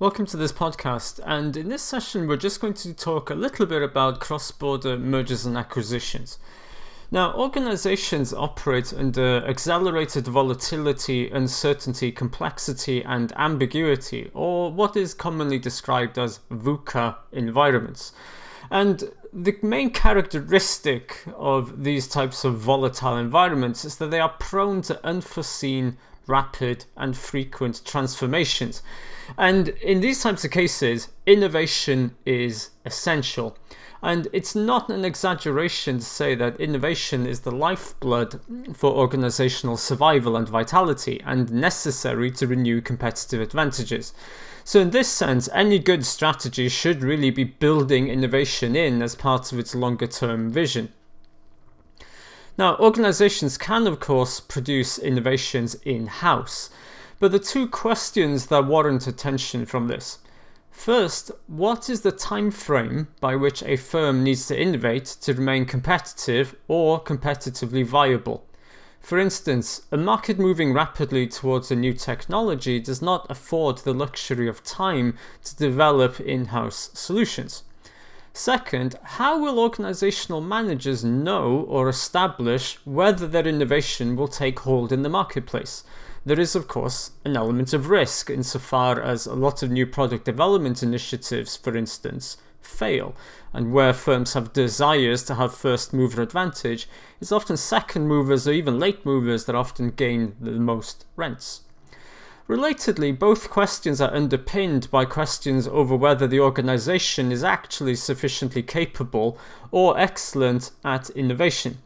Welcome to this podcast, and in this session, we're just going to talk a little bit about cross border mergers and acquisitions. Now, organizations operate under accelerated volatility, uncertainty, complexity, and ambiguity, or what is commonly described as VUCA environments. And the main characteristic of these types of volatile environments is that they are prone to unforeseen, rapid, and frequent transformations. And in these types of cases, innovation is essential. And it's not an exaggeration to say that innovation is the lifeblood for organizational survival and vitality and necessary to renew competitive advantages. So, in this sense, any good strategy should really be building innovation in as part of its longer term vision. Now, organizations can, of course, produce innovations in house, but the two questions that warrant attention from this First, what is the time frame by which a firm needs to innovate to remain competitive or competitively viable? For instance, a market moving rapidly towards a new technology does not afford the luxury of time to develop in house solutions. Second, how will organizational managers know or establish whether their innovation will take hold in the marketplace? There is, of course, an element of risk insofar as a lot of new product development initiatives, for instance, fail. And where firms have desires to have first mover advantage, it's often second movers or even late movers that often gain the most rents. Relatedly, both questions are underpinned by questions over whether the organization is actually sufficiently capable or excellent at innovation.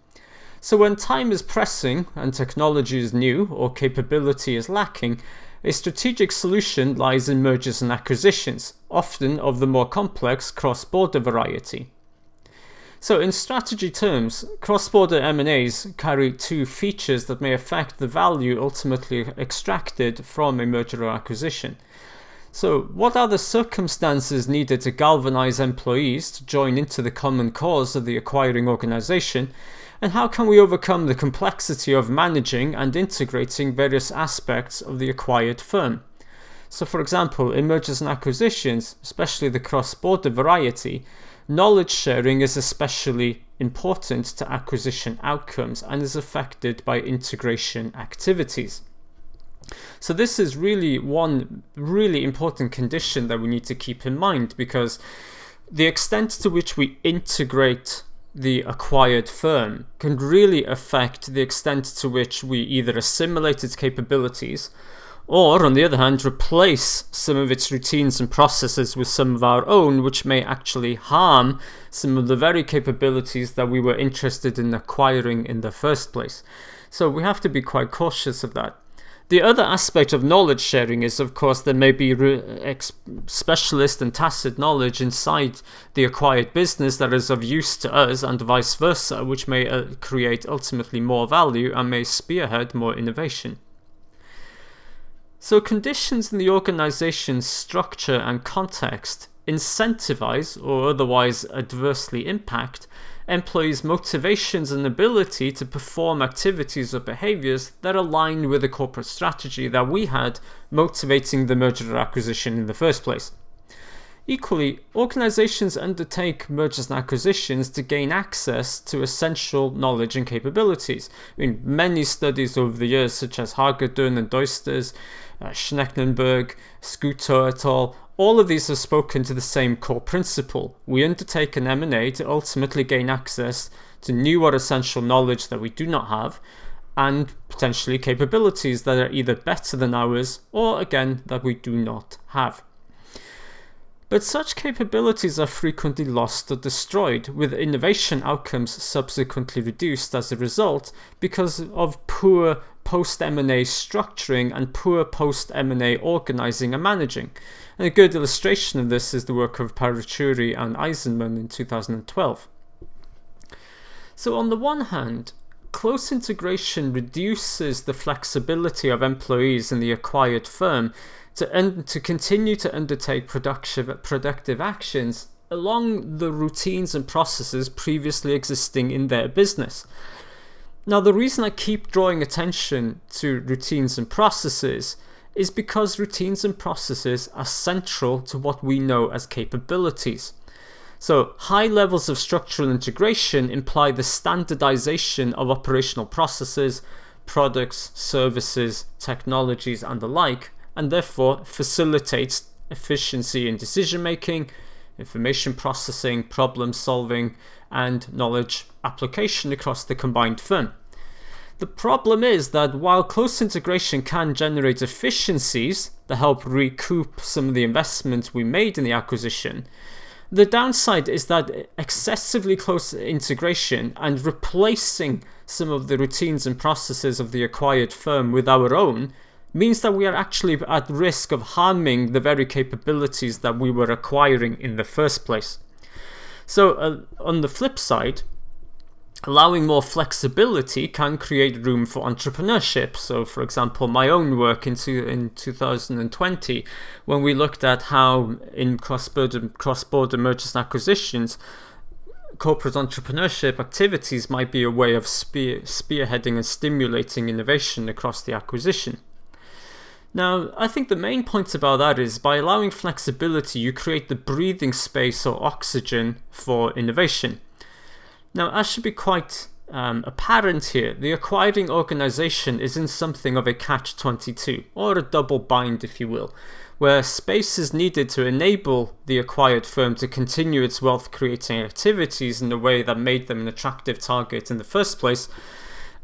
So, when time is pressing and technology is new or capability is lacking, a strategic solution lies in mergers and acquisitions, often of the more complex cross-border variety. So, in strategy terms, cross-border M&As carry two features that may affect the value ultimately extracted from a merger or acquisition. So, what are the circumstances needed to galvanize employees to join into the common cause of the acquiring organization? And how can we overcome the complexity of managing and integrating various aspects of the acquired firm? So, for example, in mergers and acquisitions, especially the cross border variety, knowledge sharing is especially important to acquisition outcomes and is affected by integration activities. So, this is really one really important condition that we need to keep in mind because the extent to which we integrate the acquired firm can really affect the extent to which we either assimilate its capabilities or, on the other hand, replace some of its routines and processes with some of our own, which may actually harm some of the very capabilities that we were interested in acquiring in the first place. So we have to be quite cautious of that. The other aspect of knowledge sharing is, of course, there may be specialist and tacit knowledge inside the acquired business that is of use to us, and vice versa, which may uh, create ultimately more value and may spearhead more innovation. So, conditions in the organization's structure and context incentivize or otherwise adversely impact employees' motivations and ability to perform activities or behaviors that align with the corporate strategy that we had motivating the merger or acquisition in the first place. Equally, organizations undertake mergers and acquisitions to gain access to essential knowledge and capabilities. I mean, many studies over the years, such as Hagedoorn and Duysters, uh, Schneckenberg, Scuotto et al., all of these have spoken to the same core principle. We undertake an M&A to ultimately gain access to new or essential knowledge that we do not have and potentially capabilities that are either better than ours or again that we do not have. But such capabilities are frequently lost or destroyed, with innovation outcomes subsequently reduced as a result because of poor post M&A structuring and poor post M&A organizing and managing. And a good illustration of this is the work of Paruchuri and Eisenman in 2012. So on the one hand, close integration reduces the flexibility of employees in the acquired firm to, to continue to undertake productive, productive actions along the routines and processes previously existing in their business. Now, the reason I keep drawing attention to routines and processes is because routines and processes are central to what we know as capabilities. So, high levels of structural integration imply the standardization of operational processes, products, services, technologies, and the like, and therefore facilitates efficiency in decision making, information processing, problem solving, and knowledge application across the combined firm. The problem is that while close integration can generate efficiencies that help recoup some of the investment we made in the acquisition, the downside is that excessively close integration and replacing some of the routines and processes of the acquired firm with our own means that we are actually at risk of harming the very capabilities that we were acquiring in the first place. So, uh, on the flip side, allowing more flexibility can create room for entrepreneurship. So, for example, my own work in, two, in 2020, when we looked at how in cross-border, cross-border mergers and acquisitions, corporate entrepreneurship activities might be a way of spear, spearheading and stimulating innovation across the acquisition. Now, I think the main point about that is by allowing flexibility, you create the breathing space or oxygen for innovation. Now, as should be quite um, apparent here, the acquiring organization is in something of a catch 22, or a double bind, if you will, where space is needed to enable the acquired firm to continue its wealth creating activities in a way that made them an attractive target in the first place,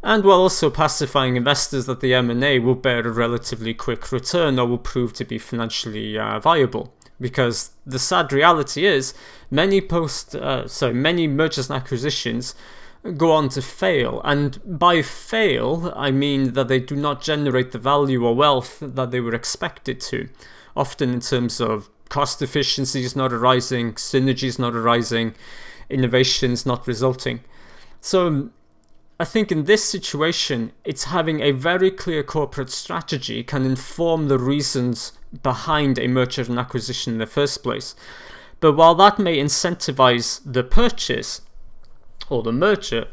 and while also pacifying investors that the M&A will bear a relatively quick return or will prove to be financially uh, viable because the sad reality is many post uh, so many mergers and acquisitions go on to fail. And by fail i mean that they do not generate the value or wealth that they were expected to. Often in terms of cost efficiencies not arising synergies not arising innovations not resulting. So I think in this situation, it's having a very clear corporate strategy can inform the reasons behind a merger and acquisition in the first place. But while that may incentivize the purchase or the merger,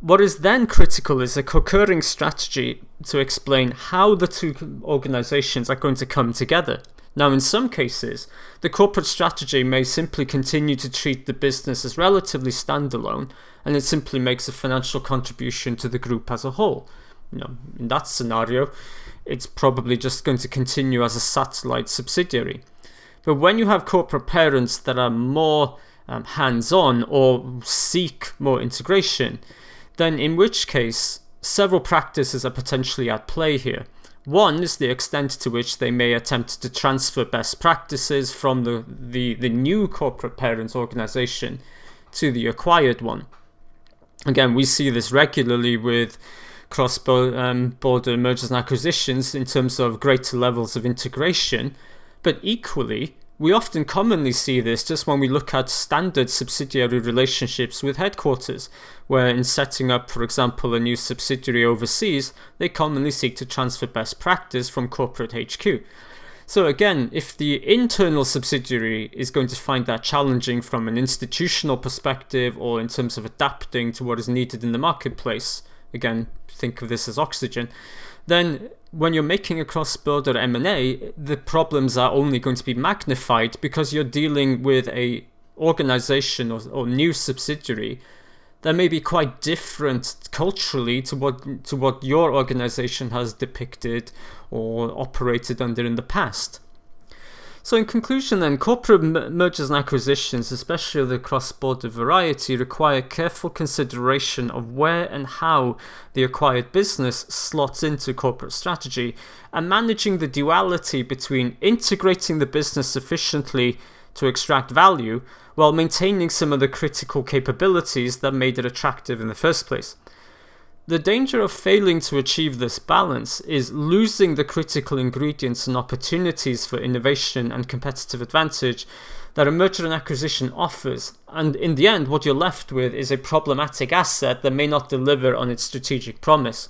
what is then critical is a concurring strategy to explain how the two organizations are going to come together. Now, in some cases, the corporate strategy may simply continue to treat the business as relatively standalone and it simply makes a financial contribution to the group as a whole. You know, in that scenario, it's probably just going to continue as a satellite subsidiary. But when you have corporate parents that are more um, hands on or seek more integration, then in which case, several practices are potentially at play here. One is the extent to which they may attempt to transfer best practices from the, the, the new corporate parent organization to the acquired one. Again, we see this regularly with cross um, border mergers and acquisitions in terms of greater levels of integration, but equally, we often commonly see this just when we look at standard subsidiary relationships with headquarters, where in setting up, for example, a new subsidiary overseas, they commonly seek to transfer best practice from corporate HQ. So, again, if the internal subsidiary is going to find that challenging from an institutional perspective or in terms of adapting to what is needed in the marketplace, again, think of this as oxygen, then when you're making a cross-border M&A, the problems are only going to be magnified because you're dealing with a organization or, or new subsidiary that may be quite different culturally to what to what your organization has depicted or operated under in the past. So, in conclusion, then, corporate mergers and acquisitions, especially the cross border variety, require careful consideration of where and how the acquired business slots into corporate strategy and managing the duality between integrating the business sufficiently to extract value while maintaining some of the critical capabilities that made it attractive in the first place. The danger of failing to achieve this balance is losing the critical ingredients and opportunities for innovation and competitive advantage that a merger and acquisition offers. And in the end, what you're left with is a problematic asset that may not deliver on its strategic promise.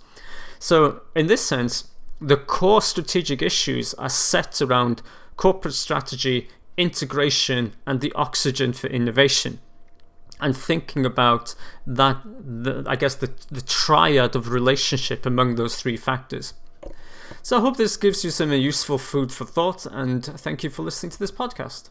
So, in this sense, the core strategic issues are set around corporate strategy, integration, and the oxygen for innovation and thinking about that the, i guess the, the triad of relationship among those three factors So I hope this gives you some useful food for thought, and thank you for listening to this podcast.